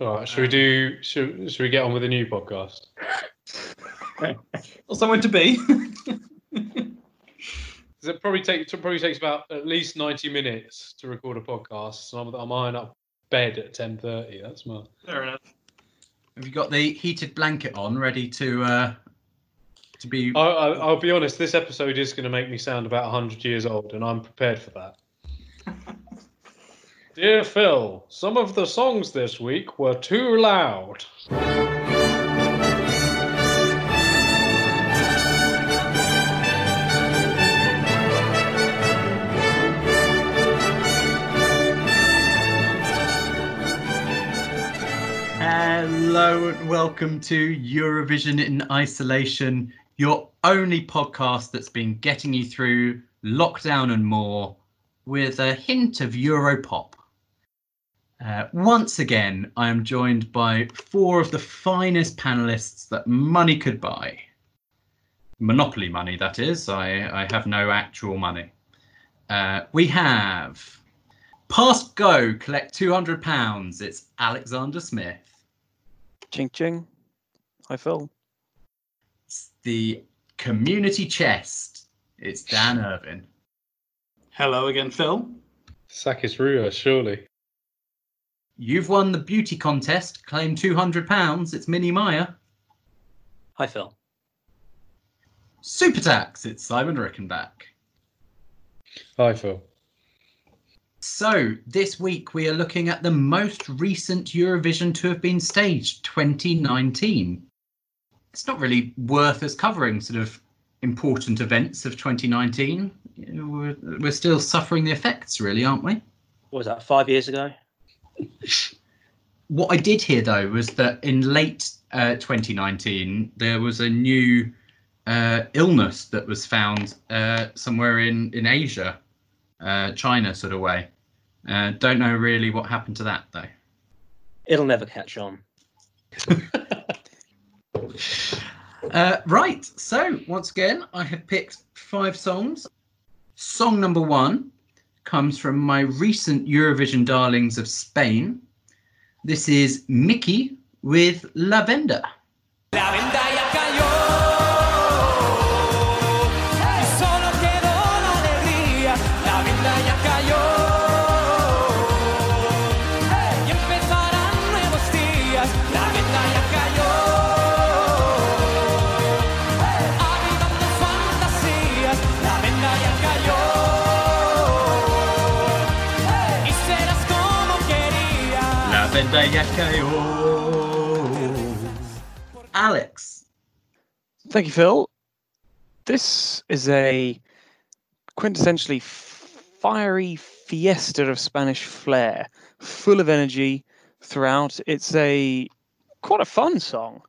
All right, should we do? Should, should we get on with the new podcast? Or somewhere to be. 'Cause It probably take it probably takes about at least ninety minutes to record a podcast. So I'm, I'm eyeing up bed at ten thirty. That's my. Fair enough. Have you got the heated blanket on, ready to uh, to be? I, I, I'll be honest. This episode is going to make me sound about hundred years old, and I'm prepared for that. Dear Phil, some of the songs this week were too loud. Hello and welcome to Eurovision in Isolation, your only podcast that's been getting you through lockdown and more with a hint of Europop. Uh, once again, I am joined by four of the finest panelists that money could buy. Monopoly money, that is. I, I have no actual money. Uh, we have Pass Go, collect £200. It's Alexander Smith. Ching ching. Hi Phil. It's the community chest. It's Dan Irvin. Hello again, Phil. Sakis Rouvas, surely. You've won the beauty contest. Claim two hundred pounds. It's Minnie Meyer. Hi Phil. Super tax. It's Simon Rickenback. Hi, Phil. So this week we are looking at the most recent Eurovision to have been staged, 2019. It's not really worth us covering sort of important events of 2019. You know, We're, we're still suffering the effects, really, aren't we? What was that? Five years ago? What I did hear though was that in late uh, 2019 there was a new uh, illness that was found uh, somewhere in in Asia, uh, China sort of way. Uh, don't know really what happened to that though. It'll never catch on. Uh, right, so once again, I have picked five songs. Song number one comes from my recent Eurovision darlings of Spain. This is Miki with La Venda. Alex. Thank you, Phil. This is a quintessentially fiery fiesta of Spanish flair, full of energy throughout. It's a quite a fun song.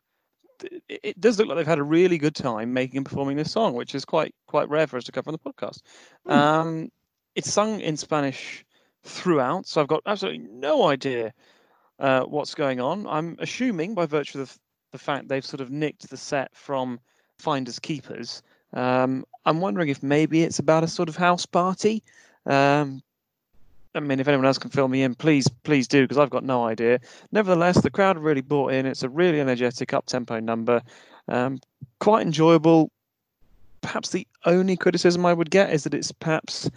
It, does look like they've had a really good time making and performing this song, which is quite quite rare for us to cover on the podcast. Um, it's sung in Spanish throughout, so I've got absolutely no idea uh, what's going on. I'm assuming by virtue of the fact they've sort of nicked the set from Finders Keepers. Um, I'm wondering if maybe it's about a sort of house party. Um, I mean, if anyone else can fill me in, please, please do, because I've got no idea. Nevertheless, the crowd really bought in. It's a really energetic, up-tempo number, um, quite enjoyable. Perhaps the only criticism I would get is that it's perhaps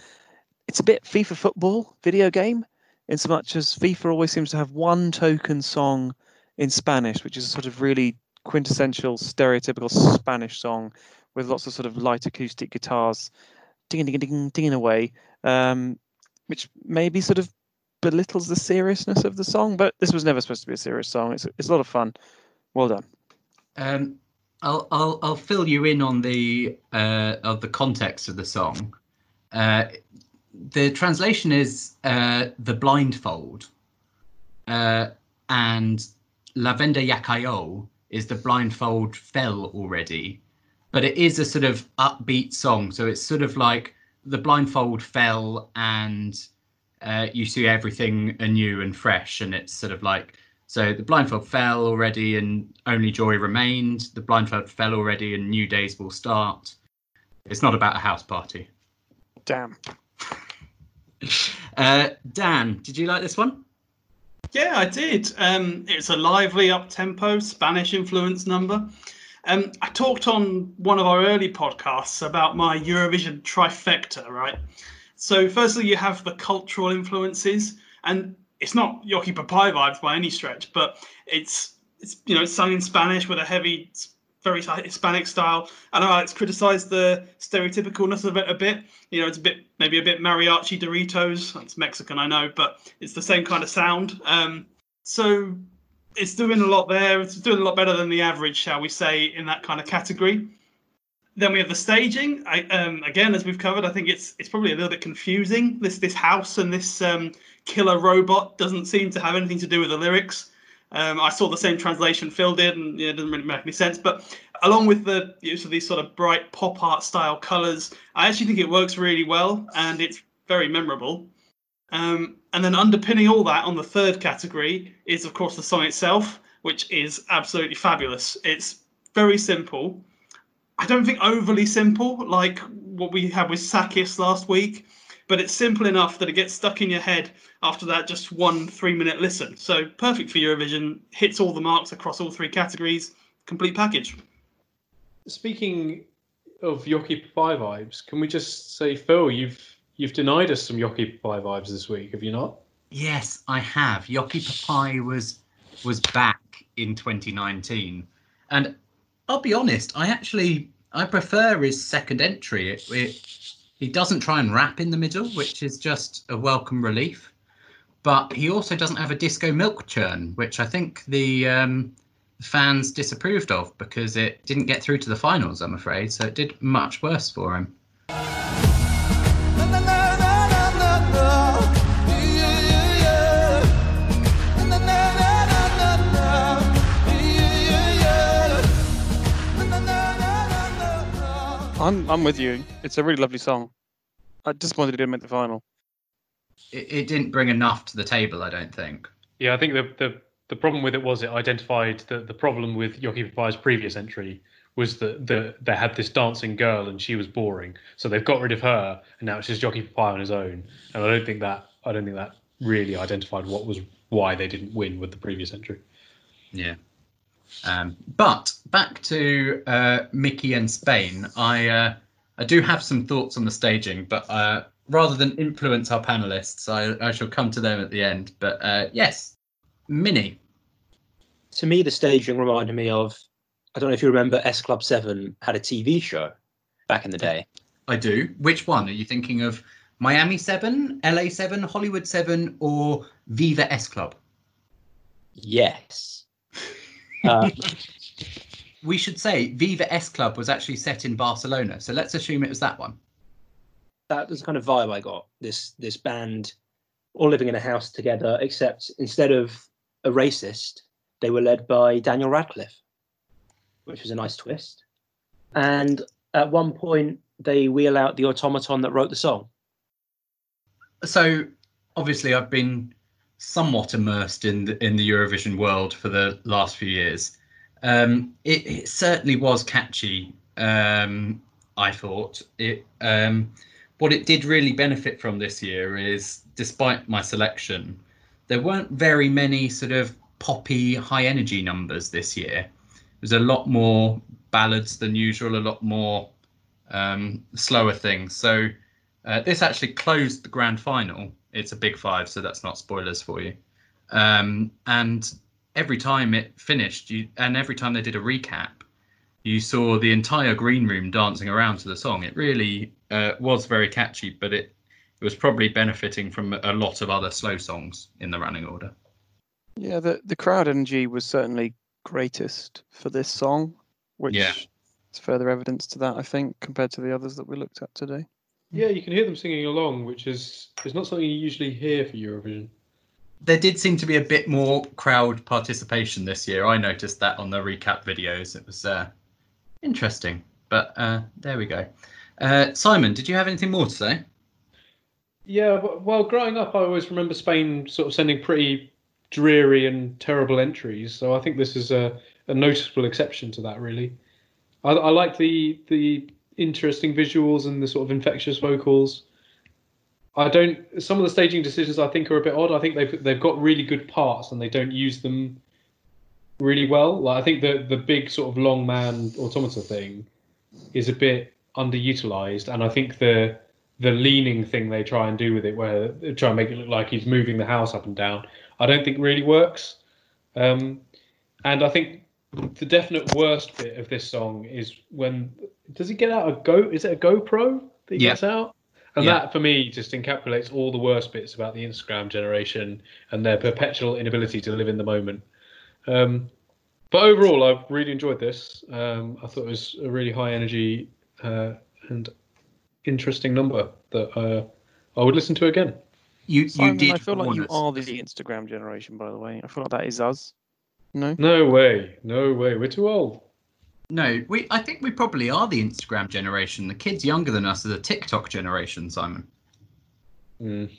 it's a bit FIFA football video game, in so much as FIFA always seems to have one token song in Spanish, which is a sort of really quintessential, stereotypical Spanish song with lots of sort of light acoustic guitars, ding ding ding ding away, um, which maybe sort of belittles the seriousness of the song. But this was never supposed to be a serious song. It's it's a lot of fun. Well done. Um, I'll, I'll I'll fill you in on the uh, of the context of the song. Uh, the translation is uh, the blindfold, uh, and La Venda Ya Cayó is the blindfold fell already, but it is a sort of upbeat song. So it's sort of like the blindfold fell and uh, you see everything anew and fresh, and it's sort of like so the blindfold fell already and only joy remained. The blindfold fell already and new days will start. It's not about a house party. Damn. Uh, Dan, did you like this one? Yeah, I did. Um, it's a lively, up tempo, Spanish influence number. Um, I talked on one of our early podcasts about my Eurovision trifecta, right? So, firstly, you have the cultural influences, and it's not Joci Pápai vibes by any stretch, but it's it's you know it's sung in Spanish with a heavy, very Hispanic style. I know Alex criticised the stereotypicalness of it a bit. You know, it's a bit maybe a bit mariachi Doritos. It's Mexican, I know, but it's the same kind of sound. Um, so it's doing a lot there. It's doing a lot better than the average, shall we say, in that kind of category. Then we have the staging. I, um, again, as we've covered, I think it's it's probably a little bit confusing. This this house and this um, killer robot doesn't seem to have anything to do with the lyrics. Um, I saw the same translation Phil did, and yeah, it doesn't really make any sense. But along with the use of these sort of bright pop art style colors, I actually think it works really well, and it's very memorable. Um, and then underpinning all that on the third category is, of course, the song itself, which is absolutely fabulous. It's very simple. I don't think overly simple, like what we had with Sakis last week, but it's simple enough that it gets stuck in your head after that just one three minute listen. So perfect for Eurovision, hits all the marks across all three categories, complete package. Speaking of Joci Pápai vibes, can we just say, Phil, you've you've denied us some Joci Pápai vibes this week, have you not? Yes, I have. Joci Pápai was was back in 2019, and I'll be honest, I actually I prefer his second entry. It, it he doesn't try and rap in the middle, which is just a welcome relief. But he also doesn't have a disco milk churn, which I think the um, fans disapproved of because it didn't get through to the finals. I'm afraid, so it did much worse for him. I'm I'm with you. It's a really lovely song. I disappointed it didn't make the final. It, it didn't bring enough to the table, I don't think. Yeah, I think the the, the problem with it was it identified that the problem with Joci Pápai's previous entry was that the, they had this dancing girl and she was boring, so they've got rid of her and now it's just Joci Pápai on his own. And I don't think that I don't think that really identified what was why they didn't win with the previous entry. Yeah. Um, but back to uh, Miki and Spain, I uh, I do have some thoughts on the staging, but uh, rather than influence our panelists, I, I shall come to them at the end. But uh, yes, Minnie. To me, the staging reminded me of I don't know if you remember S Club 7 had a TV show back in the day. I do. Which one are you thinking of? Miami Seven, LA Seven, Hollywood Seven, or Viva S Club? Yes. Uh, We should say Viva S Club was actually set in Barcelona, so let's assume it was that one. that was the kind of vibe I got. This this band all living in a house together, except instead of a racist, they were led by Daniel Radcliffe, which was a nice twist. And at one point, they wheel out the automaton that wrote the song. so obviously I've been somewhat immersed in the in the Eurovision world for the last few years. Um, it, it certainly was catchy. Um, I thought it. Um, what it did really benefit from this year is, despite my selection, there weren't very many sort of poppy, high energy numbers this year. There's a lot more ballads than usual, a lot more um, slower things. So uh, this actually closed the grand final. It's a big five, so that's not spoilers for you. Um, and every time it finished, you and every time they did a recap, you saw the entire green room dancing around to the song. It really uh, was very catchy, but it it was probably benefiting from a lot of other slow songs in the running order. Yeah, the the crowd energy was certainly greatest for this song, which Yeah. is further evidence to that, I think, compared to the others that we looked at today. Yeah, you can hear them singing along, which is is not something you usually hear for Eurovision. There did seem to be a bit more crowd participation this year. I noticed that on the recap videos. It was uh, interesting, but uh, there we go. Uh, Simon, did you have anything more to say? Yeah, well, growing up, I always remember Spain sort of sending pretty dreary and terrible entries. So I think this is a, a noticeable exception to that. Really, I, I like the the interesting visuals and the sort of infectious vocals. I don't. Some of the staging decisions I think are a bit odd. I think they've they've got really good parts and they don't use them really well. Like I think the the big sort of long man automata thing is a bit underutilized, and I think the the leaning thing they try and do with it, where they try and make it look like he's moving the house up and down, I don't think really works. Um, and I think the definite worst bit of this song is when does he get out a go? Is it a GoPro that he Yeah. gets out? And Yeah. that for me just encapsulates all the worst bits about the Instagram generation and their perpetual inability to live in the moment. Um, but overall, I've really enjoyed this. Um, I thought it was a really high energy uh, and interesting number that uh, I would listen to again. You you Simon, did I feel like you us. are the Instagram generation, by the way. I feel like that is us. No? No way, no way, we're too old. No, we. I think we probably are the Instagram generation. The kids younger than us are the TikTok generation. Simon. Mm.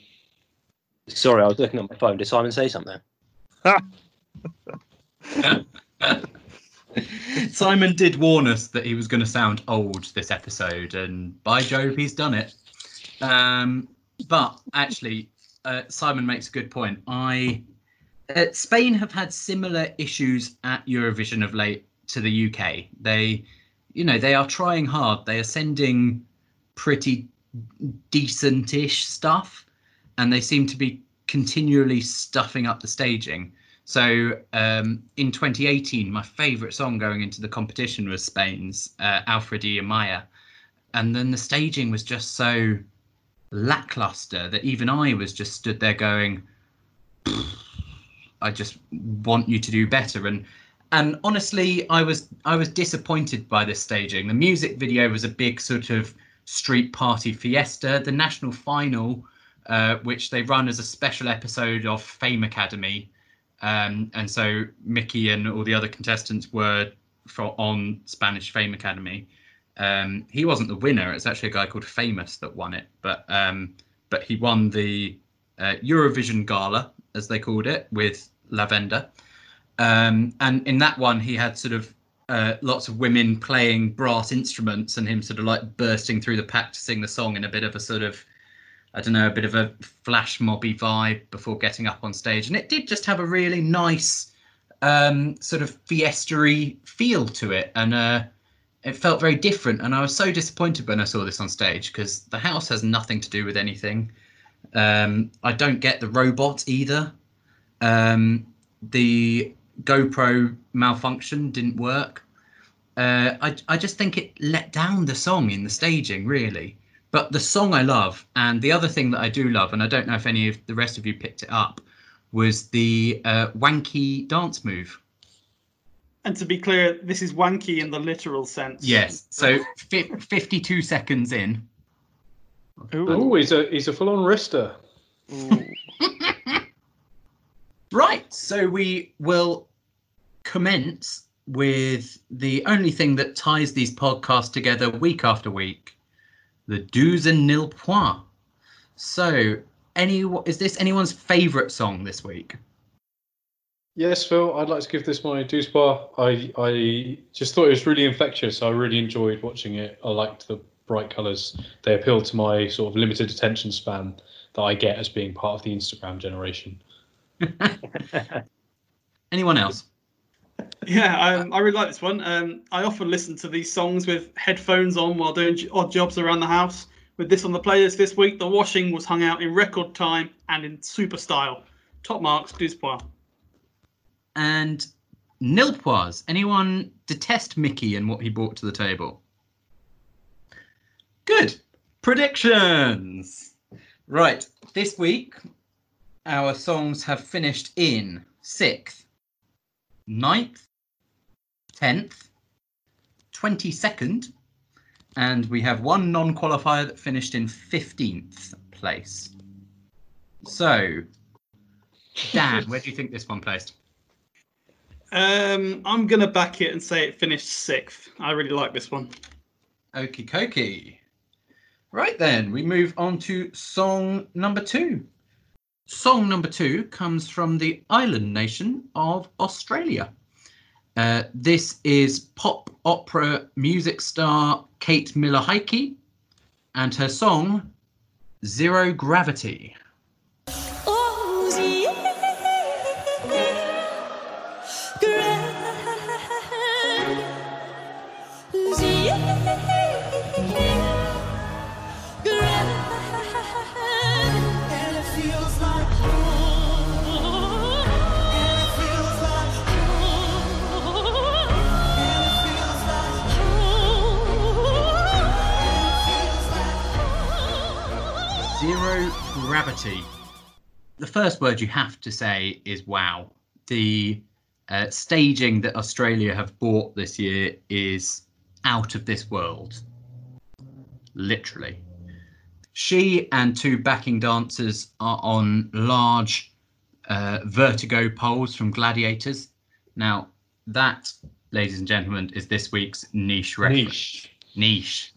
Sorry, I was looking at my phone. Did Simon say something? Simon did warn us that he was going to sound old this episode, and by Jove, he's done it. Um, but actually, uh, Simon makes a good point. I uh, Spain have had similar issues at Eurovision of late to the UK. They, you know, they are trying hard. They are sending pretty decent-ish stuff, and they seem to be continually stuffing up the staging. So um, in 2018, my favourite song going into the competition was Spain's uh, Alfred y Amaia. And then the staging was just so lackluster that even I was just stood there going, I just want you to do better. And and honestly, I was I was disappointed by this staging. The music video was a big sort of street party fiesta. The national final, uh, which they run as a special episode of Fame Academy, um, and so Miki and all the other contestants were for on Spanish Fame Academy. Um, he wasn't the winner. It's actually a guy called Famous that won it, but um, but he won the uh, Eurovision Gala, as they called it, with La Venda. Um, and in that one, he had sort of uh, lots of women playing brass instruments and him sort of like bursting through the pack to sing the song in a bit of a sort of I don't know, a bit of a flash mobby vibe before getting up on stage. And it did just have a really nice um, sort of fiestery feel to it. And uh, it felt very different. And I was so disappointed when I saw this on stage because the house has nothing to do with anything. Um, I don't get the robot either. Um, the GoPro malfunction didn't work. Uh, I, I just think it let down the song in the staging, really. But the song I love, and the other thing that I do love, and I don't know if any of the rest of you picked it up, was the uh, wanky dance move. And to be clear, this is wanky in the literal sense. Yes. So fi- 52 seconds in. Ooh. Oh, he's a he's a full on wrister. Right. So we will commence with the only thing that ties these podcasts together week after week the do's and nil points. So, any is this anyone's favourite song this week? Yes, Phil, I'd like to give this my deuce bar. I I just thought it was really infectious. I really enjoyed watching it. I liked the bright colours. They appeal to my sort of limited attention span that I get as being part of the Instagram generation. Anyone else? Yeah, um, I really like this one. Um, I often listen to these songs with headphones on while doing odd jobs around the house. With this on the playlist this week, the washing was hung out in record time and in super style. Top marks, douze points. And nil points. Anyone detest Miki and what he brought to the table? Good. Predictions. Right. This week, our songs have finished in sixth, ninth, tenth, twenty second, and we have one non-qualifier that finished in fifteenth place. So, Dan, where do you think this one placed? Um, I'm going to back it and say it finished sixth. I really like this one. Okie dokie. Right then, we move on to song number two. Song number two comes from the island nation of Australia. Uh, this is pop opera music star Kate Miller Heidke, and her song Zero Gravity. Gravity. The first word you have to say is wow. The uh, staging that Australia have bought this year is out of this world. Literally. She and two backing dancers are on large uh, vertigo poles from gladiators. Now, that, ladies and gentlemen, is this week's niche reference Niche. niche.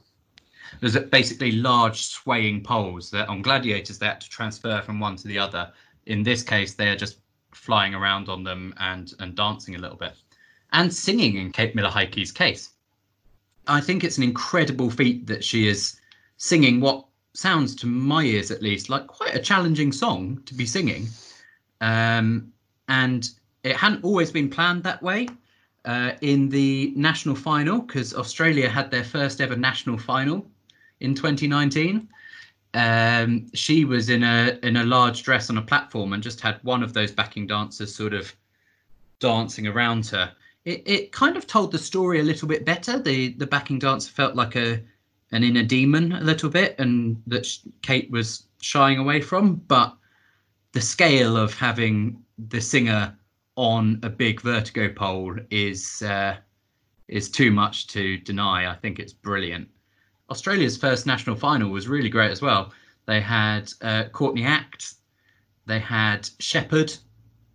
There's basically large swaying poles that on gladiators they had to transfer from one to the other. In this case, they are just flying around on them and and dancing a little bit, and singing in Kate Miller Heidke's case. I think it's an incredible feat that she is singing what sounds to my ears at least like quite a challenging song to be singing, um, and it hadn't always been planned that way uh, in the national final because Australia had their first ever national final in 2019. Um, she was in a in a large dress on a platform and just had one of those backing dancers sort of dancing around her. It, it kind of told the story a little bit better. The the backing dancer felt like a an inner demon a little bit, and that Kate was shying away from. But the scale of having the singer on a big vertigo pole is uh, is too much to deny. I think it's brilliant. Australia's first national final was really great as well. They had uh, Courtney Act, they had Sheppard,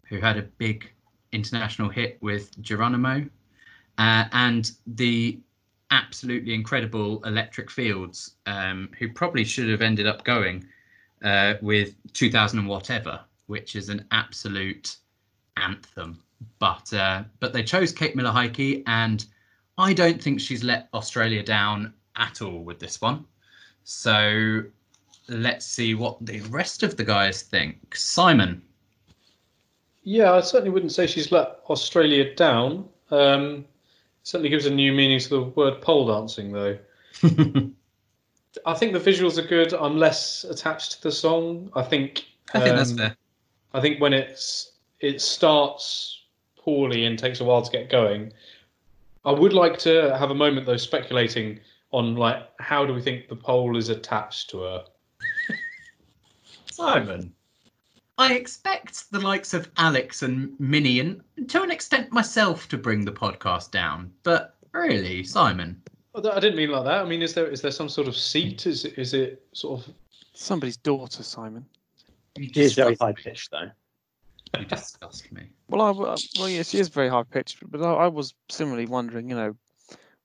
who had a big international hit with Geronimo, uh, and the absolutely incredible Electric Fields, um, who probably should have ended up going uh, with 2000 and whatever, which is an absolute anthem. But uh, but they chose Kate Miller Heidke, and I don't think she's let Australia down at all with this one. So let's see what the rest of the guys think. Simon. Yeah, I certainly wouldn't say she's let Australia down. Um, certainly gives a new meaning to the word pole dancing, though. I think the visuals are good. I'm less attached to the song. I think. I think that's um, fair. I think when it's it starts poorly and takes a while to get going. I would like to have a moment though, speculating on like how do we think the pole is attached to her. Simon. I expect the likes of Alex and Minnie, and to an extent myself, to bring the podcast down. But really, Simon, I didn't mean like that. I mean, is there is there some sort of seat? Is it- is it sort of Somebody's daughter, Simon. you She is very high pitched, though. You disgust me. Well, I, well, well, yeah, she is very high pitched, but I, I was similarly wondering, you know,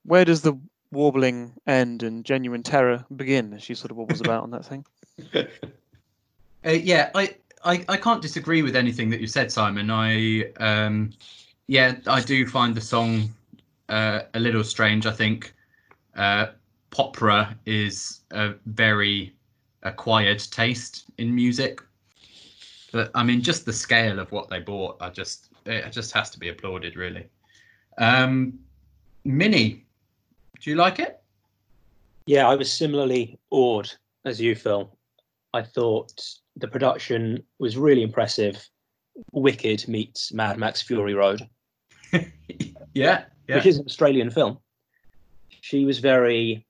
where does the warbling end and genuine terror begin? As she sort of wobbles about on that thing. Uh, yeah, I, I I can't disagree with anything that you said, Simon. I um, yeah, I do find the song uh, a little strange. I think uh, popera is a very acquired taste in music, but I mean, just the scale of what they bought, I just it just has to be applauded, really. Um, Minnie, do you like it? Yeah, I was similarly awed as you, Phil. I thought the production was really impressive. Wicked meets Mad Max Fury Road, Yeah, yeah. which is an Australian film. She was very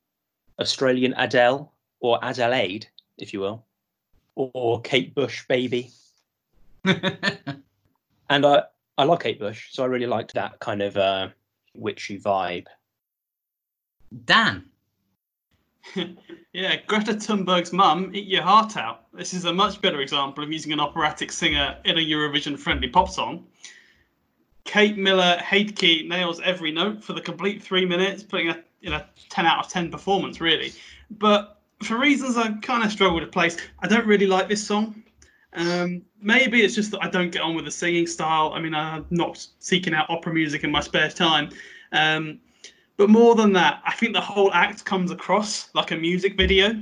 Australian Adele or Adelaide, if you will, or Kate Bush, baby. And I, I like Kate Bush, so I really liked that kind of uh, witchy vibe. Dan. Yeah, Greta Thunberg's mum, Eat Your Heart Out. This is a much better example of using an operatic singer in a Eurovision friendly pop song. Kate Miller Heidke nails every note for the complete three minutes, putting a in a 10 out of 10 performance, really. But for reasons I kind of struggle to place, I don't really like this song. Um, maybe it's just that I don't get on with the singing style. I mean, I'm not seeking out opera music in my spare time. Um, but more than that, I think the whole act comes across like a music video.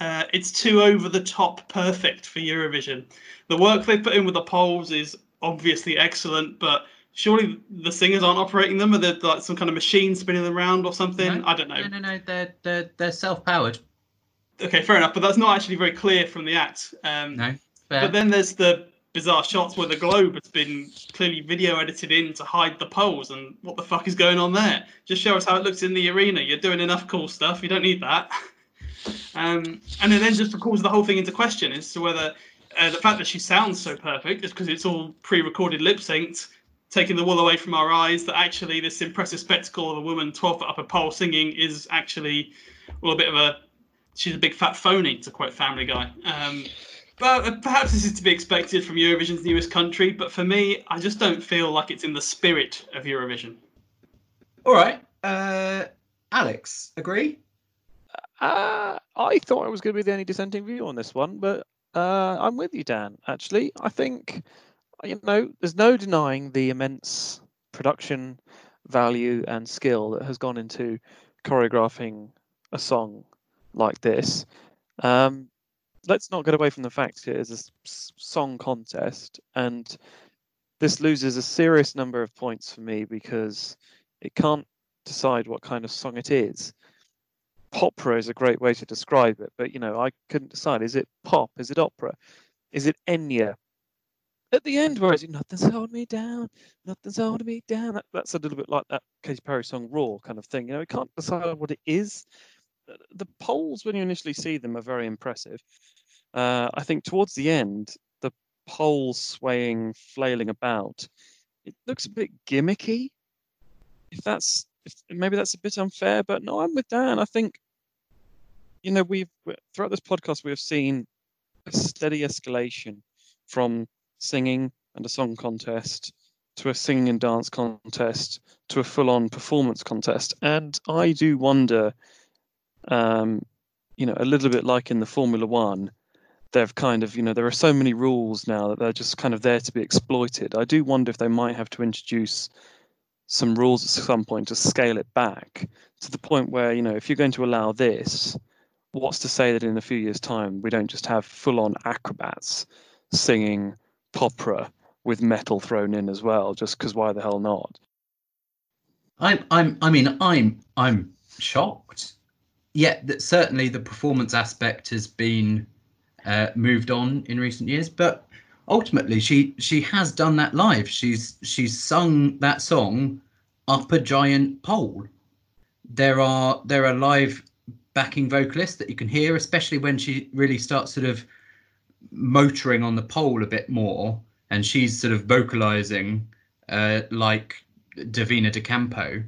Uh, it's too over the top perfect for Eurovision. The work they've put in with the poles is obviously excellent, but surely the singers aren't operating them? or they're like some kind of machine spinning them around or something? No, I don't know. No, no, no. They're they're they're self-powered. Okay, fair enough, but that's not actually very clear from the act. Um, No. Fair. But then there's the bizarre shots where the globe has been clearly video edited in to hide the poles, and what the fuck is going on there? Just show us how it looks in the arena. You're doing enough cool stuff. You don't need that. Um, and it then just calls the whole thing into question as to whether uh, the fact that she sounds so perfect is because it's all pre-recorded lip synced, taking the wool away from our eyes. That actually this impressive spectacle of a woman 12 foot up a pole singing is actually well a bit of a she's a big fat phony to quote Family Guy. Um, but uh, perhaps this is to be expected from Eurovision's newest country. But for me, I just don't feel like it's in the spirit of Eurovision. All right. Uh, Alex, agree? Uh, I thought I was going to be the only dissenting view on this one, but uh, I'm with you, Dan. Actually, I think you know there's no denying the immense production value and skill that has gone into choreographing a song like this. Um, let's not get away from the fact it is a song contest, and this loses a serious number of points for me because it can't decide what kind of song it is opera is a great way to describe it, but you know, I couldn't decide. Is it pop? Is it opera? Is it Enya? At the end, where is it? Nothing's holding me down. Nothing's holding me down. That, that's a little bit like that Katy Perry song "Roar" kind of thing. You know, we can't decide what it is. The- poles, when you initially see them, are very impressive. Uh, I think towards the end, the poles swaying, flailing about, it looks a bit gimmicky. If that's if, maybe that's a bit unfair, but no, I'm with Dan. I think you know we've throughout this podcast we have seen a steady escalation from singing and a song contest to a singing and dance contest to a full-on performance contest and i do wonder um you know a little bit like in the formula one they've kind of you know there are so many rules now that they're just kind of there to be exploited i do wonder if they might have to introduce some rules at some point to scale it back to the point where you know if you're going to allow this what's to say that in a few years time we don't just have full on acrobats singing popera with metal thrown in as well just because why the hell not I'm I'm I mean I'm I'm shocked. Yet that certainly the performance aspect has been uh, moved on in recent years, but ultimately she she has done that live. She's she's sung that song up a giant pole. There are there are live backing vocalists that you can hear, especially when she really starts sort of motoring on the pole a bit more, and she's sort of vocalizing uh, like Divina De Campo.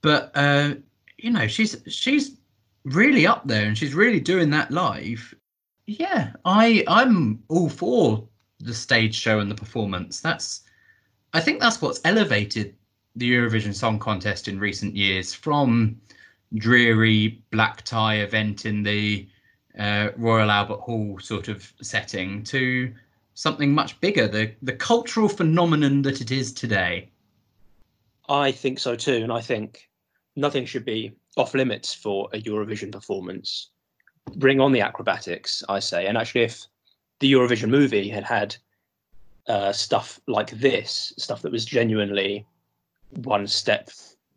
But uh, you know, she's she's really up there and she's really doing that live. Yeah, I I'm all for the stage show and the performance. That's I think that's what's elevated the Eurovision Song Contest in recent years from dreary black tie event in the uh, Royal Albert Hall sort of setting to something much bigger, the the cultural phenomenon that it is today. I think so too, and I think nothing should be off limits for a Eurovision performance. Bring on the acrobatics, I say. And actually, if the Eurovision movie had had uh, stuff like this, stuff that was genuinely one step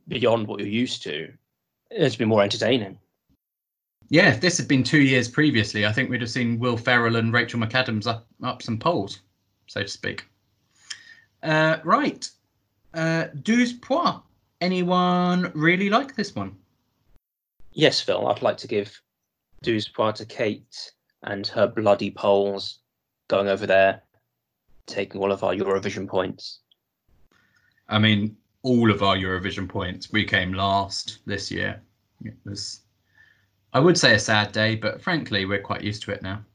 beyond what you're used to, it'd be more entertaining. Yeah, if this had been two years previously, I think we'd have seen Will Ferrell and Rachel McAdams up up some poles, so to speak. Uh, right, uh, douze points. Anyone really like this one? Yes, Phil, I'd like to give points to Kate and her bloody poles going over there, taking all of our Eurovision points. I mean, all of our Eurovision points. We came last this year. It was, I would say, a sad day, but frankly, we're quite used to it now.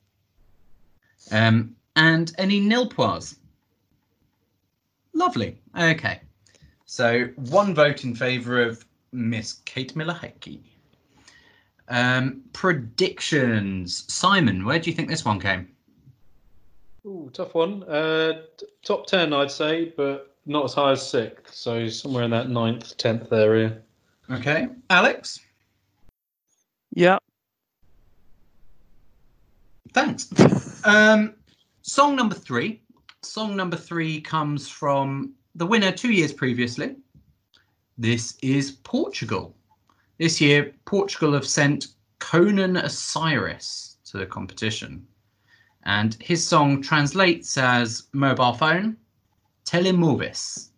Um, and any nil points? Lovely. Okay. So one vote in favour of Miss Kate Miller Heidke. Um, predictions. Simon, where do you think this one came? Ooh, tough one. Uh, t- top ten, I'd say, but not as high as sixth. So somewhere in that ninth, tenth area. Okay. Alex? yeah Thanks. Um, song number three. Song number three comes from the winner two years previously. This is Portugal. This year, Portugal have sent Conan Osiris to the competition. And his song translates as mobile phone, telemóveis.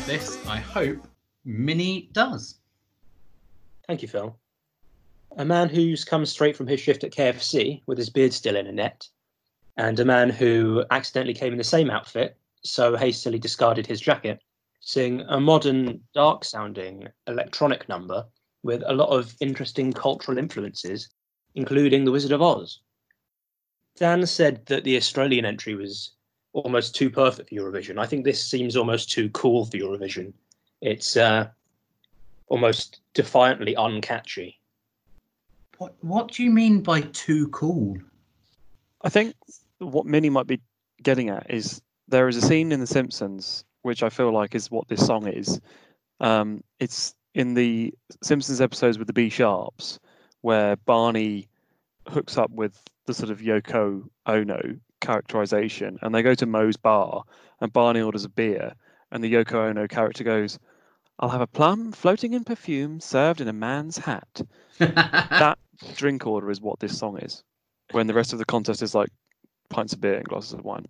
This. I hope Minnie does. Thank you, Phil. A man who's come straight from his shift at KFC with his beard still in a net, and a man who accidentally came in the same outfit, so hastily discarded his jacket, sing a modern, dark sounding electronic number with a lot of interesting cultural influences, including The Wizard of Oz. Dan said that the Australian entry was almost too perfect for Eurovision. I think this seems almost too cool for Eurovision. It's uh, almost defiantly uncatchy. What What do you mean by too cool? I think what Minnie might be getting at is there is a scene in The Simpsons which I feel like is what this song is. Um, it's in the Simpsons episodes with the Be Sharps where Barney hooks up with the sort of Yoko Ono characterization, and they go to Moe's bar, and Barney orders a beer, and the Yoko Ono character goes, "I'll have a plum floating in perfume, served in a man's hat." that drink order is what this song is. When the rest of the contest is like pints of beer and glasses of wine.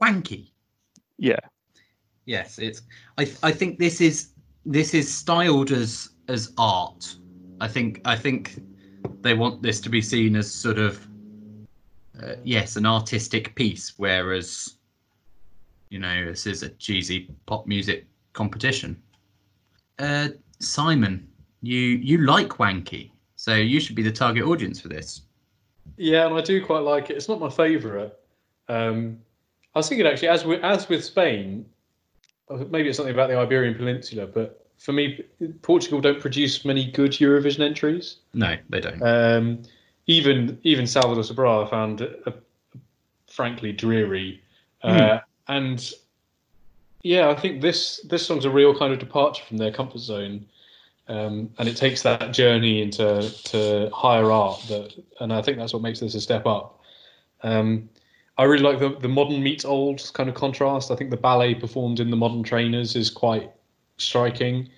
Wanky. Yeah, Yes, it's. I I think this is this is styled as as art. I think I think they want this to be seen as sort of uh, yes, an artistic piece, whereas you know this is a cheesy pop music competition. Uh, Simon, you you like Wanky, so you should be the target audience for this. Yeah, and I do quite like it. It's not my favourite. Um, I was thinking actually, as with, as with Spain, maybe it's something about the Iberian Peninsula, but for me, Portugal don't produce many good Eurovision entries. No, they don't. Um, even even Salvador Sobral I found uh, frankly dreary, uh, and yeah, I think this this song's a real kind of departure from their comfort zone, um, and it takes that journey into to higher art. That and I think that's what makes this a step up. Um, I really like the the modern meets old kind of contrast. I think the ballet performed in the modern trainers is quite striking.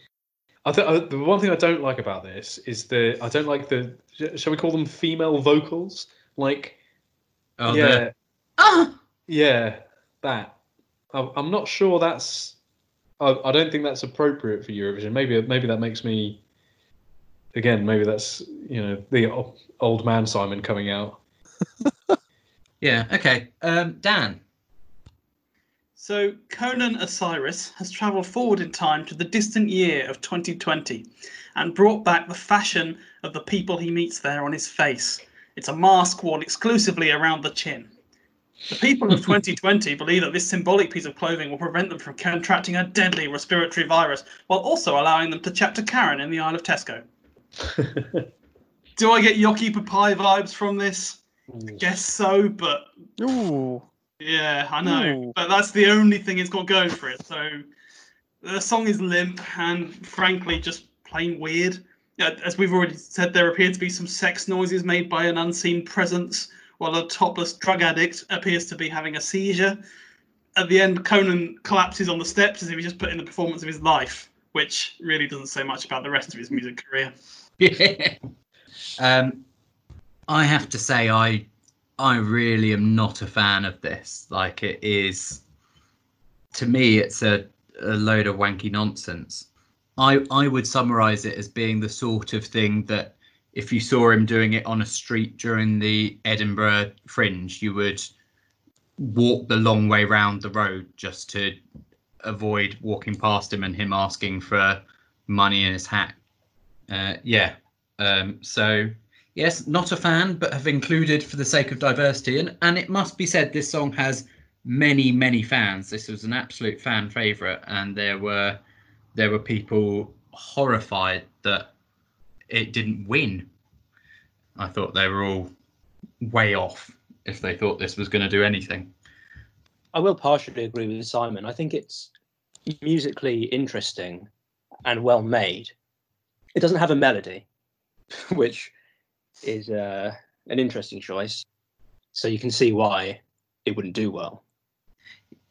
I think uh, the one thing I don't like about this is the I don't like the shall we call them female vocals like Oh, yeah the- Ah! yeah that I, I'm not sure that's I, I don't think that's appropriate for Eurovision maybe maybe that makes me again maybe that's you know the old man Simon coming out Yeah. Okay. Um, Dan. So Conan Osiris has travelled forward in time to the distant year of 2020 and brought back the fashion of the people he meets there on his face. It's a mask worn exclusively around the chin. The people of 2020 believe that this symbolic piece of clothing will prevent them from contracting a deadly respiratory virus while also allowing them to chat to Karen in the aisle of Tesco. Do I get Joci Pápai vibes from this? I Guess so, but Ooh, yeah, I know, Ooh. but that's the only thing it's got going for it. So the song is limp and frankly just plain weird. As we've already said, there appear to be some sex noises made by an unseen presence, while a topless drug addict appears to be having a seizure. At the end, Conan collapses on the steps as if he just put in the performance of his life, which really doesn't say much about the rest of his music career. Yeah. um, I have to say, I I really am not a fan of this. Like, it is to me, it's a, a load of wanky nonsense. I I would summarize it as being the sort of thing that if you saw him doing it on a street during the Edinburgh Fringe, you would walk the long way round the road just to avoid walking past him and him asking for money in his hat. Uh, yeah. Um, so yes, not a fan, but have included for the sake of diversity. And, and it must be said, this song has many, many fans. This was an absolute fan favourite, and there were there were people horrified that it didn't win. I thought they were all way off if they thought this was going to do anything. I will partially agree with Simon. I think it's musically interesting and well made. It doesn't have a melody, which is uh, an interesting choice. So you can see why it wouldn't do well.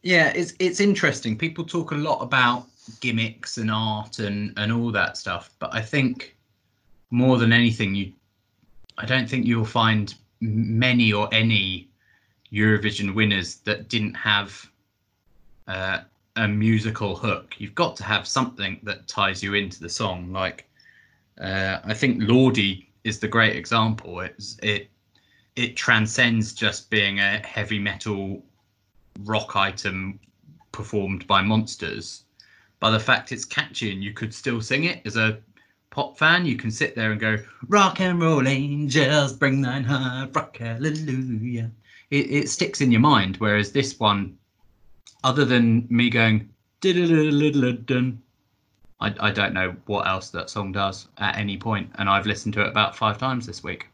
Yeah, it's it's interesting. People talk a lot about gimmicks and art and and all that stuff, but I think more than anything, you, I don't think you'll find many or any Eurovision winners that didn't have uh, a musical hook. You've got to have something that ties you into the song. Like, uh, I think Lordi is the great example. It's it it transcends just being a heavy metal rock item performed by monsters by the fact it's catchy and you could still sing it as a pop fan you can sit there and go rock and roll angels bring thine heart rock hallelujah it, it sticks in your mind whereas this one other than me going I, I don't know what else that song does at any point and i've listened to it about five times this week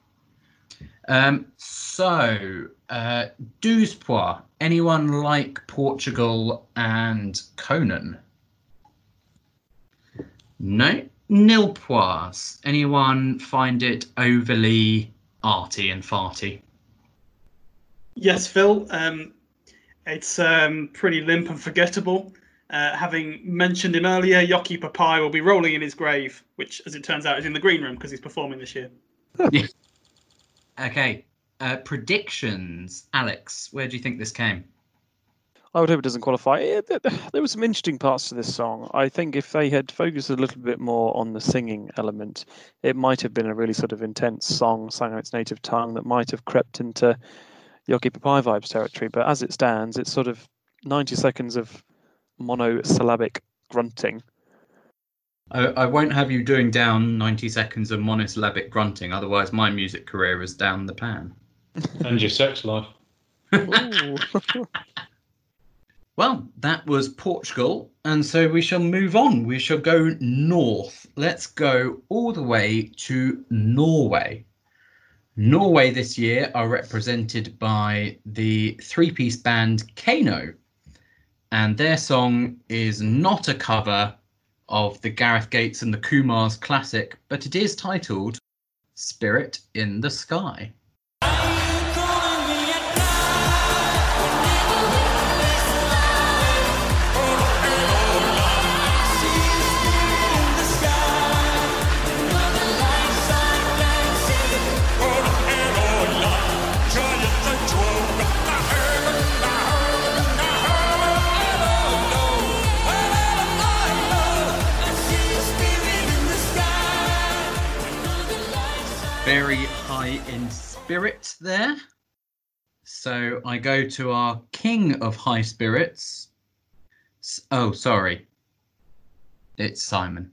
um, so, uh, douze. Anyone like Portugal and Conan? No. Nil points. Anyone find it overly arty and farty? Yes, Phil. Um, it's um, pretty limp and forgettable. Uh, having mentioned him earlier, Joci Pápai will be rolling in his grave, which, as it turns out, is in the green room because he's performing this year. Okay. Uh, predictions. Alex, where do you think this came? I would hope it doesn't qualify. Th- th- There were some interesting parts to this song. I think if they had focused a little bit more on the singing element, it might have been a really sort of intense song, sung in its native tongue, that might have crept into Joci Pápai vibes territory. But as it stands, it's sort of 90 seconds of monosyllabic grunting. I, I won't have you doing down 90 seconds of monosyllabic grunting, otherwise, my music career is down the pan. and your sex life. Well, that was Portugal, and so we shall move on. We shall go north. Let's go all the way to Norway. Norway this year are represented by the three piece band KEiiNO, and their song is not a cover of the Gareth Gates and the Kumars classic, but it is titled Spirit in the Sky. Spirit there. So I go to our king of high spirits. Oh, sorry. It's Simon.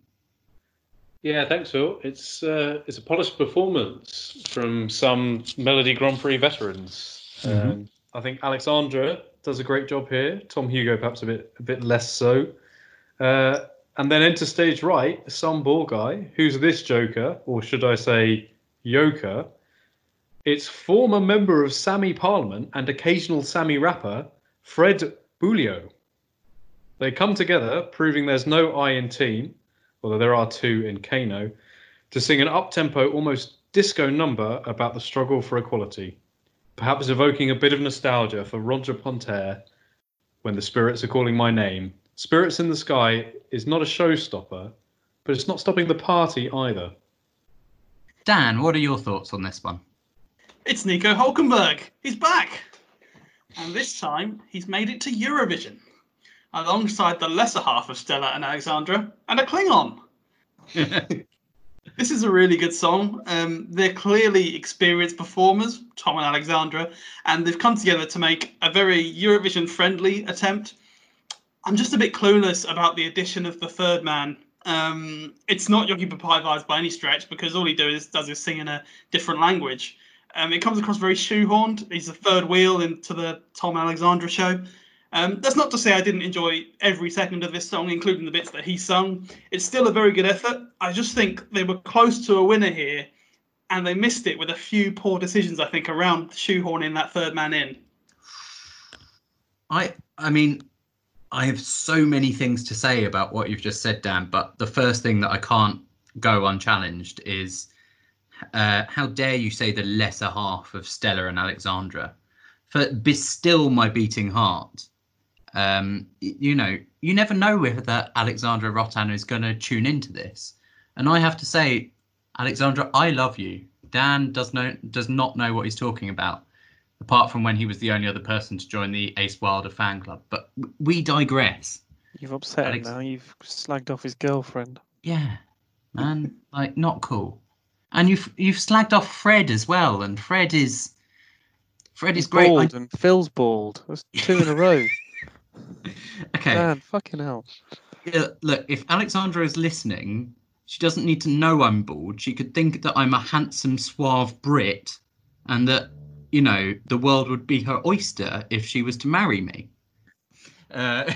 Yeah, thanks, Phil. It's uh, it's a polished performance from some Melodi Grand Prix veterans. Mhm. Um, I think Alexandra does a great job here. Tom Hugo perhaps a bit a bit less so. Uh, and then enter stage right, some ball guy. Who's this Joker, or should I say, Yoker? It's former member of Sami Parliament and occasional Sami rapper Fred Buljo. They come together, proving there's no I in team, although there are two in KEiiNO, to sing an up-tempo, almost disco number about the struggle for equality, perhaps evoking a bit of nostalgia for Roger Pontare when the spirits are calling my name. Spirits in the Sky is not a showstopper, but it's not stopping the party either. Dan, what are your thoughts on this one? It's Nico Hulkenberg. He's back. And this time, he's made it to Eurovision, alongside the lesser half of Stella and Alexandra, and a Klingon. This is a really good song. Um, they're clearly experienced performers, Tom and Alexandra, and they've come together to make a very Eurovision friendly attempt. I'm just a bit clueless about the addition of the third man Um, it's not Joci Pápai vibes by any stretch because all he does, does is sing in a different language. Um, it comes across very shoehorned. He's the third wheel into the Tom Alexandra show. Um, that's not to say I didn't enjoy every second of this song, including the bits that he sung. It's still a very good effort. I just think they were close to a winner here, and they missed it with a few poor decisions. I think around shoehorning that third man in. I I mean, I have so many things to say about what you've just said, Dan. But the first thing that I can't go unchallenged is uh, how dare you say the lesser half of Stella and Alexandra? For be still my beating heart. Um, you know, you never know whether Alexandra Rotan is going to tune into this, and I have to say, Alexandra, I love you. Dan does know does not know what he's talking about apart from when he was the only other person to join the Ace Wilder fan club. But we digress. You've upset Alex- him now. You've slagged off his girlfriend. Yeah, man, like not cool. And you've you've slagged off Fred as well, and Fred is Fred is great. I- bald and Phil's bald. That's two in a row. okay, Man, fucking hell. yeah, look, if Alexandra is listening, she doesn't need to know I'm bald. She could think that I'm a handsome, suave Brit, and that you know the world would be her oyster if she was to marry me. Uh,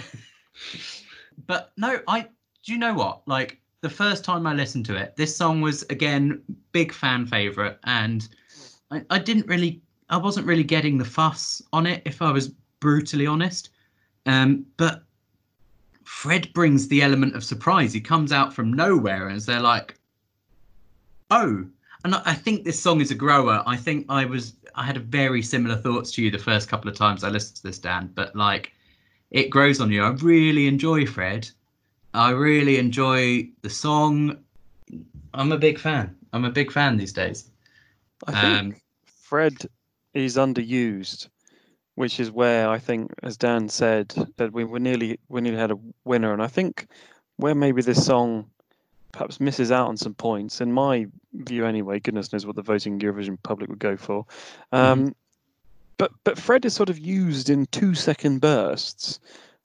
but no, I do you know what? Like the first time I listened to it, this song was again big fan favorite, and I, I didn't really, I wasn't really getting the fuss on it, if I was brutally honest. Um, but Fred brings the element of surprise. He comes out from nowhere, and they're like, "Oh." And I think this song is a grower. I think I was, I had a very similar thoughts to you the first couple of times I listened to this, Dan. But like, it grows on you. I really enjoy Fred. I really enjoy the song. I'm a big fan. I'm a big fan these days. I think Um, Fred is underused, which is where I think, as Dan said, that we were nearly we nearly had a winner, and I think where maybe this song perhaps misses out on some points, in my view anyway. Goodness knows what the voting Eurovision public would go for. Um, But but Fred is sort of used in two second bursts.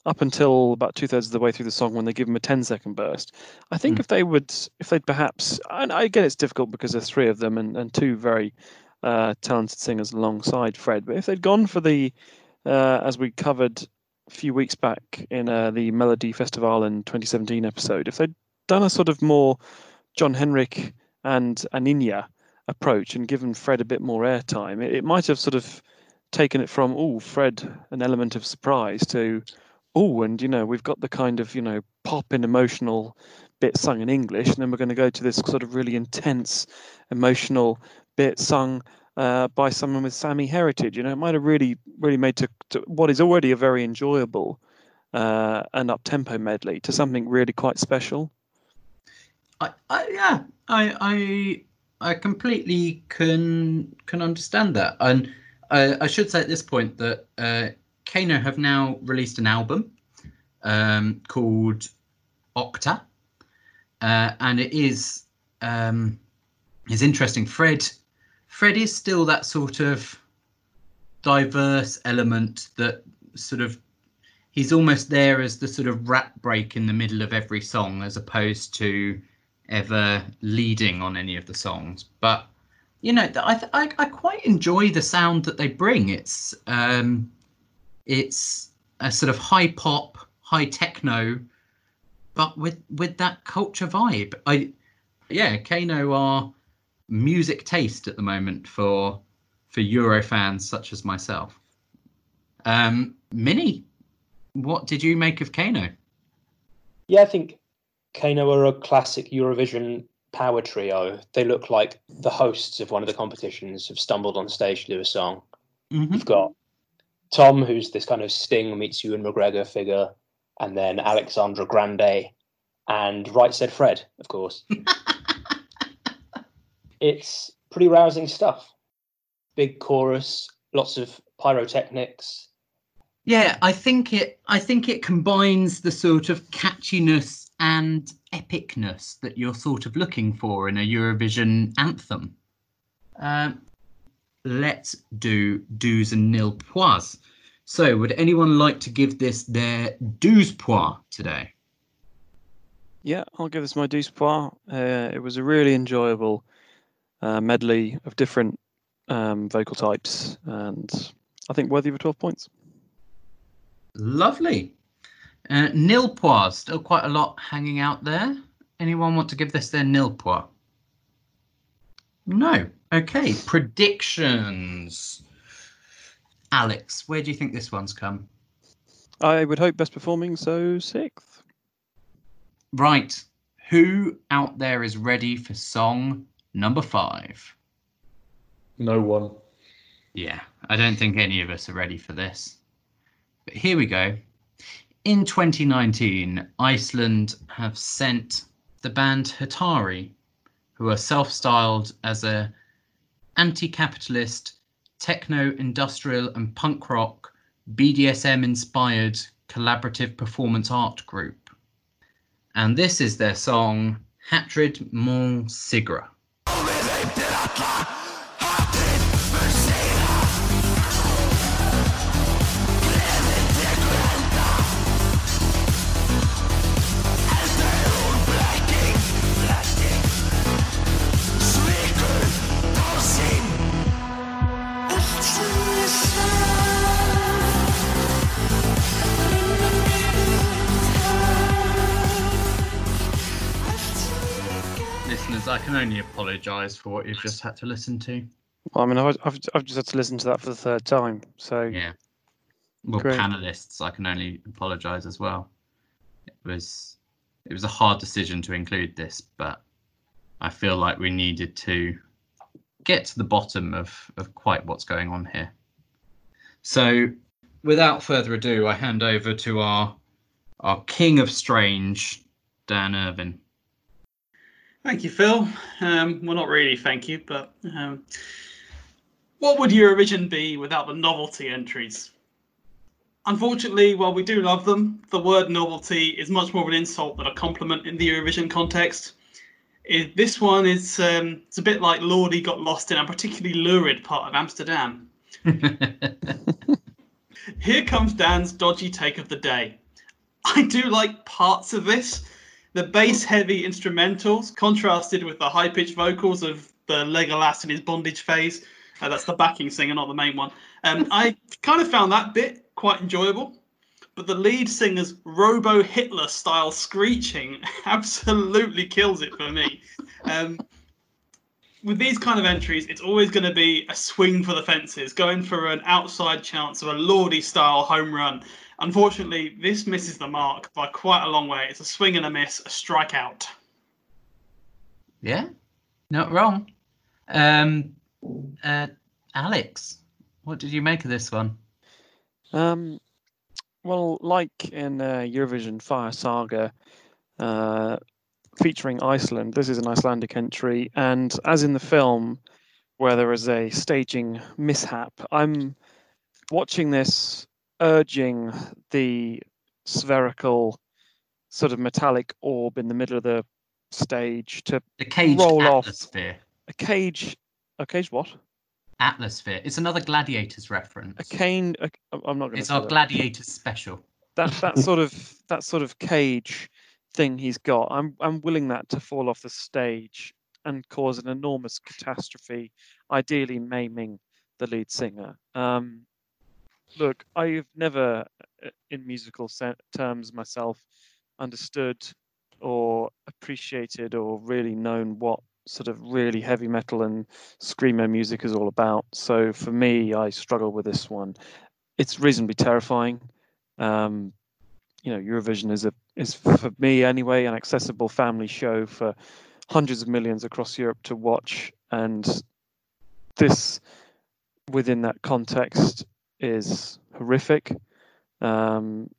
Up until about two thirds of the way through the song, when they give him a 10 second burst, I think Mm. if they would, if they'd perhaps, and I get it's difficult because there's three of them and, and two very uh, talented singers alongside Fred. But if they'd gone for the, uh, as we covered a few weeks back in uh, the Melody Festival in 2017 episode, if they'd done a sort of more Jon Henrik and Aninia approach and given Fred a bit more airtime, it, it might have sort of taken it from, oh, Fred, an element of surprise to, oh, and you know, we've got the kind of, you know, pop and emotional bit sung in English, and then we're going to go to this sort of really intense, emotional bit sung uh, by someone with Sami heritage. You know, it might have really, really made to, to what is already a very enjoyable uh, and up tempo medley to something really quite special. I, I yeah, I I I completely can can understand that, and I, I should say at this point that uh, KEiiNO have now released an album um, called OKTA, uh, and it is um, is interesting. Fred Fred is still that sort of diverse element that sort of he's almost there as the sort of rap break in the middle of every song as opposed to ever leading on any of the songs. But you know I, I i quite enjoy the sound that they bring. It's um it's a sort of high pop high techno but with with that culture vibe i yeah KEiiNO are music taste at the moment for for euro fans such as myself um minnie what did you make of KEiiNO Yeah, I think KEiiNO are a classic Eurovision power trio. They look like the hosts of one of the competitions have stumbled on stage to do a song. Mhm. You've got Tom, who's this kind of Sting meets Ewan McGregor figure, and then Alexandra Grande, and Right Said Fred, of course. it's pretty rousing stuff. Big chorus, lots of pyrotechnics. Yeah, I think it. I think it combines the sort of catchiness and epicness that you're sort of looking for in a Eurovision anthem. Um, let's do do's and nil points. So, would anyone like to give this their douze points today? Yeah, I'll give this my douze points. Uh, it was a really enjoyable uh, medley of different um, vocal types, and I think worthy of 12 points. Lovely. Uh, nil points, still quite a lot hanging out there. Anyone want to give this their nil points? No. Okay. Predictions. Alex, where do you think this one's come? I would hope best performing, so sixth. Right. Who out there is ready for song number five? No one. Yeah, I don't think any of us are ready for this. But here we go. In 2019, Iceland have sent the band Hatari, who are self-styled as a anti-capitalist, techno-industrial and punk rock BDSM-inspired collaborative performance art group. And this is their song Hatrið mun sigra. Apologise for what you've just had to listen to. Well, I mean, I've, I've, I've just had to listen to that for the third time, so Yeah. Well, Great. panelists, I can only apologise as well. It was it was a hard decision to include this, but I feel like we needed to get to the bottom of of quite what's going on here. So, without further ado, I hand over to our our king of strange, Dan Irvin. Thank you, Phil. Um, well, not really, thank you, but um, what would Eurovision be without the novelty entries? Unfortunately, while we do love them, the word novelty is much more of an insult than a compliment in the Eurovision context. It, this one is um, it's a bit like Lordi got lost in a particularly lurid part of Amsterdam. Here comes Dan's dodgy take of the day. I do like parts of this. The bass heavy instrumentals contrasted with the high pitched vocals of the Legolas in his bondage phase. Uh, that's the backing singer, not the main one. Um, I kind of found that bit quite enjoyable. But the lead singer's Robo Hitler style screeching absolutely kills it for me. Um, with these kind of entries, it's always going to be a swing for the fences, going for an outside chance of a Lordi style home run. Unfortunately, this misses the mark by quite a long way. It's a swing and a miss, a strikeout. yeah, not wrong. Um, uh, Alex, what did you make of this one? Um, well, like in uh, Eurovision Fire Saga, uh, featuring Iceland, this is an Icelandic entry, and as in the film, where there is a staging mishap, I'm watching this urging the spherical, sort of metallic orb in the middle of the stage to The caged Roll off. atmosphere. a cage. A cage what? Atmosphere. It's another Gladiators reference. A cane. A, I'm not going to. It's our Gladiators special. that that sort of that sort of cage thing he's got i'm i'm willing that to fall off the stage and cause an enormous catastrophe ideally maiming the lead singer um look i've never uh, in musical terms myself understood or appreciated or really known what sort of really heavy metal and screamo music is all about. So for me i struggle with this one. It's reasonably terrifying. Um, you know, Eurovision is a is for me anyway an accessible family show for hundreds of millions across Europe to watch, and this within that context is horrific. Um,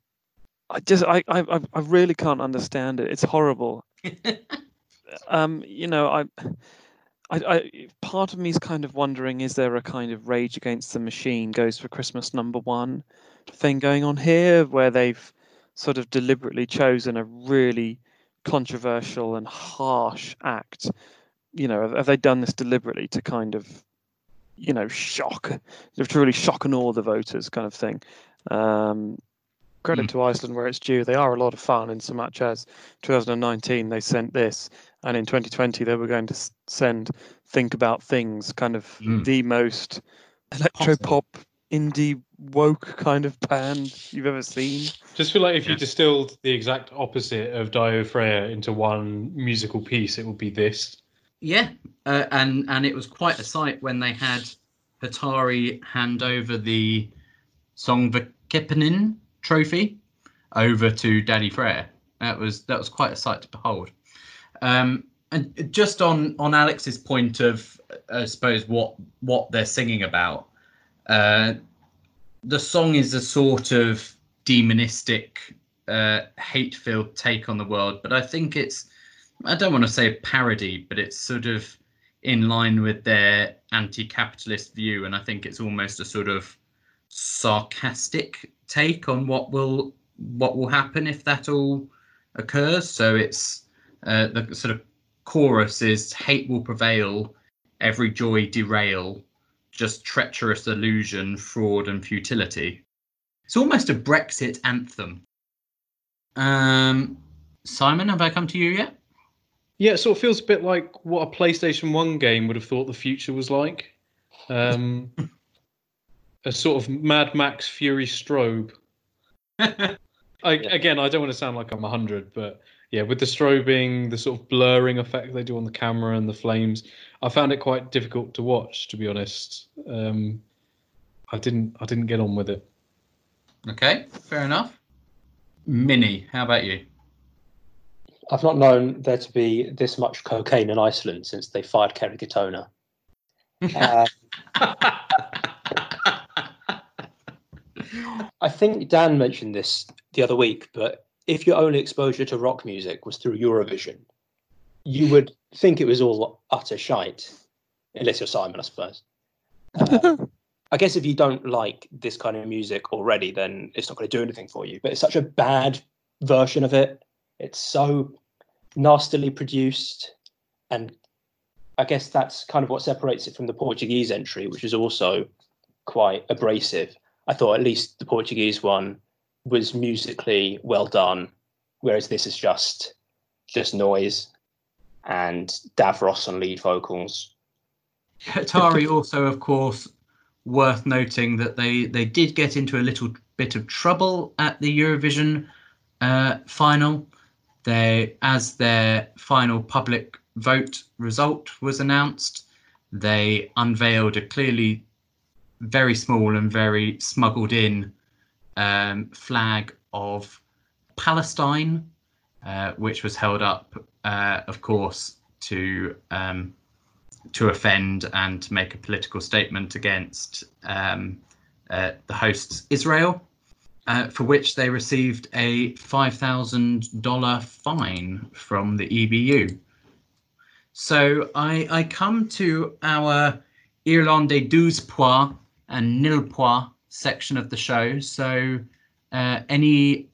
I just I, I I- really can't understand it. It's horrible. um, you know, I, I, I, part of me is kind of wondering: is there a kind of Rage Against the Machine goes for Christmas number one thing going on here, where they've sort of deliberately chosen a really controversial and harsh act? You know, have, have they done this deliberately to kind of, you know, shock, to really shock and awe the voters, kind of thing? Um, credit Mm. to Iceland where it's due. They are a lot of fun in so much as 2019 they sent this, and in 2020 they were going to send Think About Things, kind of Mm. the most electro pop indie woke kind of band you've ever seen. Just feel like if you distilled the exact opposite of Daði Freyr into one musical piece, it would be this. Yeah, uh, and and it was quite a sight when they had Hatari hand over the Söngvakeppnin trophy over to Daði Freyr. That was that was quite a sight to behold. Um, and just on on Alex's point of, I suppose what what they're singing about, uh, the song is a sort of demonistic, uh, hate-filled take on the world, but I think it's I don't want to say parody, but it's sort of in line with their anti-capitalist view, and I think it's almost a sort of sarcastic take on what will what will happen if that all occurs. So it's uh, the sort of chorus is hate will prevail, every joy derail, just treacherous illusion, fraud, and futility. It's almost a Brexit anthem. Um, Simon, have I come to you yet? Yeah, it sort of feels a bit like what a PlayStation 1 game would have thought the future was like. Um, a sort of Mad Max Fury strobe. I, Again, I don't want to sound like I'm 100, but yeah, with the strobing, the sort of blurring effect they do on the camera and the flames, I found it quite difficult to watch, to be honest. Um, I didn't, I didn't get on with it. Okay, fair enough. Mini, how about you? I've not known there to be this much cocaine in Iceland since they fired Kerry Katona. Uh, I think Dan mentioned this the other week, but if your only exposure to rock music was through Eurovision, you would think it was all utter shite, unless you're Simon, I suppose. Uh, I guess if you don't like this kind of music already, then it's not going to do anything for you. But it's such a bad version of it. It's so nastily produced, and I guess that's kind of what separates it from the Portuguese entry, which is also quite abrasive. I thought at least the Portuguese one was musically well done, whereas this is just just noise and Davros on lead vocals. Hatari also, of course, worth noting that they they did get into a little bit of trouble at the Eurovision uh, final. They, as their final public vote result was announced, they unveiled a clearly very small and very smuggled in um, flag of Palestine, uh, which was held up, uh, of course, to um, to offend and to make a political statement against um, uh, the hosts Israel, uh, for which they received a five thousand dollar fine from the EBU. So I, I come to our Irlande des douze points and nil pois section of the show. So uh, any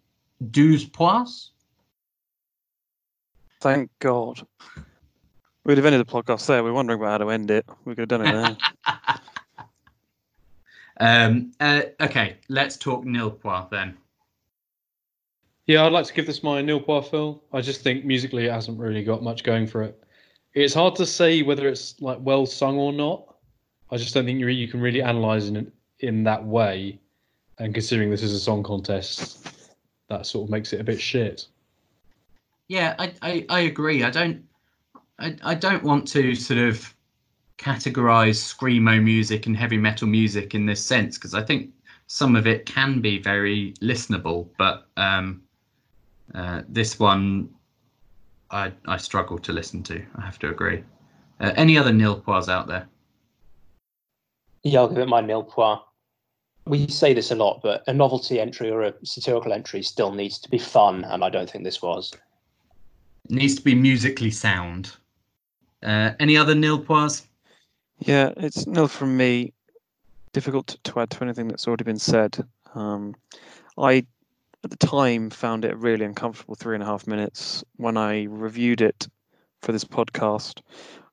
douze points? Thank God. We'd have ended the podcast there. We are wondering about how to end it. We could have done it now. Um, uh, okay, let's talk nil then. Yeah, I'd like to give this my nil par Phil. I just think musically it hasn't really got much going for it. It's hard to say whether it's like well sung or not. I just don't think you you can really analyze in in that way. And considering this is a song contest, that sort of makes it a bit shit. Yeah, I, I, I agree. I don't I, I don't want to sort of categorize screamo music and heavy metal music in this sense because I think some of it can be very listenable, but um, uh, this one I I struggle to listen to. I have to agree. Uh, any other nil points out there? Yeah, I'll give it my nil points. We say this a lot, but a novelty entry or a satirical entry still needs to be fun, and I don't think this was. It needs to be musically sound. Uh, any other nil points? Yeah, it's nil from me. Difficult to, add to anything that's already been said. Um, I, at the time, found it really uncomfortable three and a half minutes. When I reviewed it for this podcast,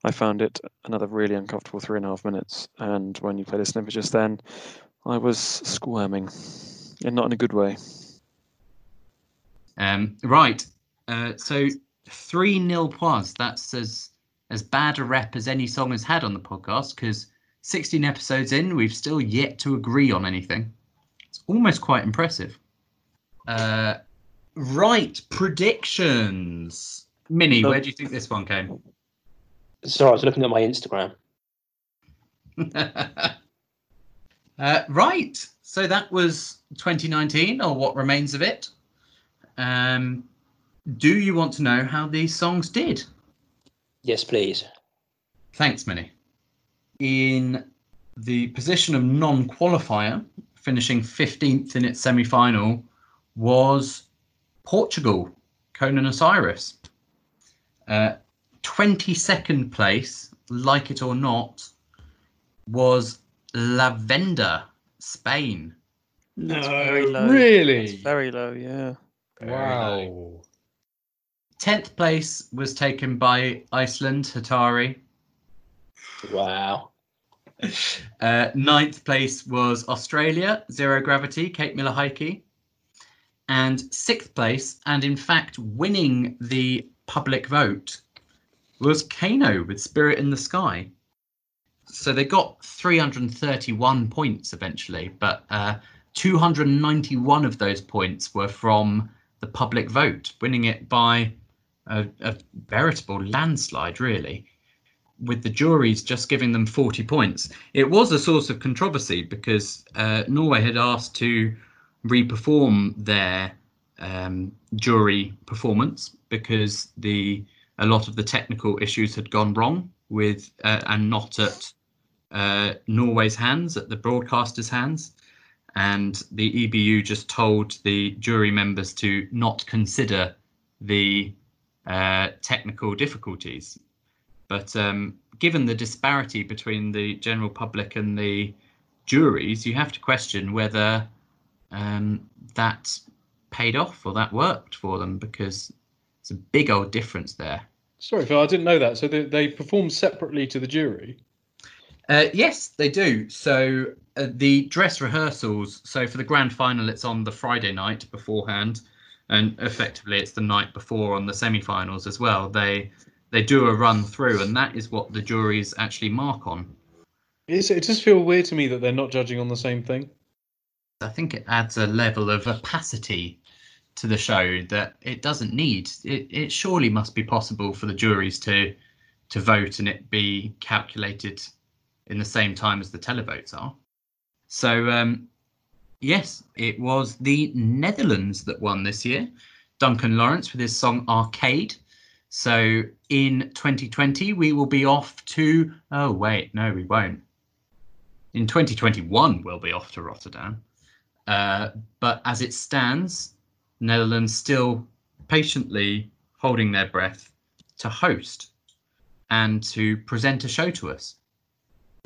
I found it another really uncomfortable three and a half minutes. And when you played a snippet just then, I was squirming, and not in a good way. Um, right. Uh, so three nil points. That's as as bad a rep as any song has had on the podcast because 16 episodes in, we've still yet to agree on anything. It's almost quite impressive. Uh, right. Predictions. Minnie, where do you think this one came? Sorry, I was looking at my Instagram. uh, right. So that was 2019, or what remains of it. Um, do you want to know how these songs did? Yes, please. Thanks, Minnie. In the position of non qualifier, finishing 15th in its semi final, was Portugal, Conan Osiris. Uh, 22nd place, like it or not, was La Venda, Spain. No. Very low. Really? That's very low, yeah. Wow. 10th place was taken by Iceland, Hatari. Wow. Uh, ninth place was Australia, Zero Gravity, Kate Miller Heidke. And sixth place, and in fact winning the public vote, was KEiiNO with Spirit in the Sky. So they got 331 points eventually, but uh, 291 of those points were from the public vote, winning it by a, a veritable landslide, really with the juries just giving them 40 points. It was a source of controversy because uh, Norway had asked to re-perform their um, jury performance because the a lot of the technical issues had gone wrong with uh, and not at uh, Norway's hands, at the broadcaster's hands. And the EBU just told the jury members to not consider the uh, technical difficulties. But um, given the disparity between the general public and the juries, you have to question whether um, that paid off or that worked for them because it's a big old difference there. Sorry, Phil, I didn't know that. So they, they perform separately to the jury. Uh, yes, they do. So uh, the dress rehearsals. So for the grand final, it's on the Friday night beforehand, and effectively it's the night before on the semi-finals as well. They they do a run through, and that is what the juries actually mark on. It's, it does feel weird to me that they're not judging on the same thing. I think it adds a level of opacity to the show that it doesn't need. It, it surely must be possible for the juries to to vote and it be calculated in the same time as the televotes are. So um, yes, it was the Netherlands that won this year. Duncan Lawrence with his song Arcade. So in 2020 we will be off to oh wait, no we won't. In 2021 we'll be off to Rotterdam. Uh, but as it stands, Netherlands still patiently holding their breath to host and to present a show to us.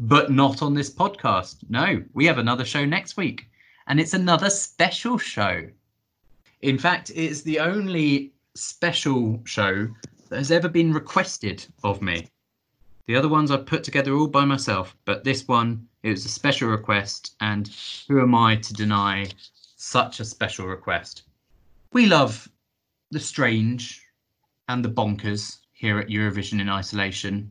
But not on this podcast. No, we have another show next week, and it's another special show. In fact, it's the only special show that has ever been requested of me. The other ones I put together all by myself, but this one, it was a special request, and who am I to deny such a special request? We love the strange and the bonkers here at Eurovision in isolation.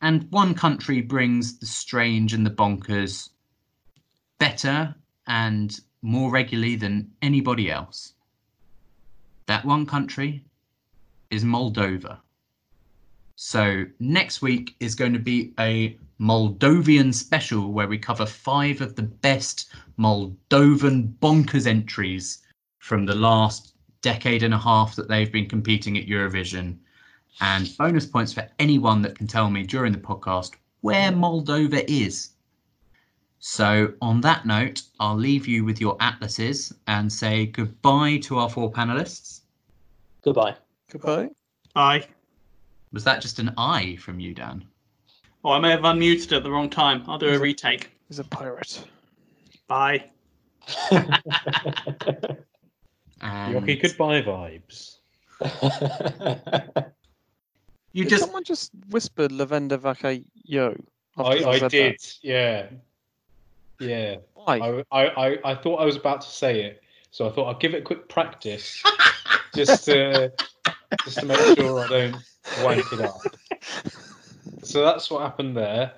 And one country brings the strange and the bonkers better and more regularly than anybody else. That one country is Moldova. So next week is going to be a Moldovan special where we cover five of the best Moldovan bonkers entries from the last decade and a half that they've been competing at Eurovision. And bonus points for anyone that can tell me during the podcast where Moldova is. So, on that note, I'll leave you with your atlases and say goodbye to our four panelists. Goodbye. Goodbye. Aye. Was that just an I from you, Dan? Oh, I may have unmuted at the wrong time. I'll do a retake. He's a pirate. Bye. And Yoki goodbye vibes. you Did just someone just whispered La Venda Vaca Yo? I, I did, that? yeah. Yeah. Why? I, I, I thought I was about to say it, so I thought I'd give it a quick practice just to just to make sure I don't wank it up. So that's what happened there.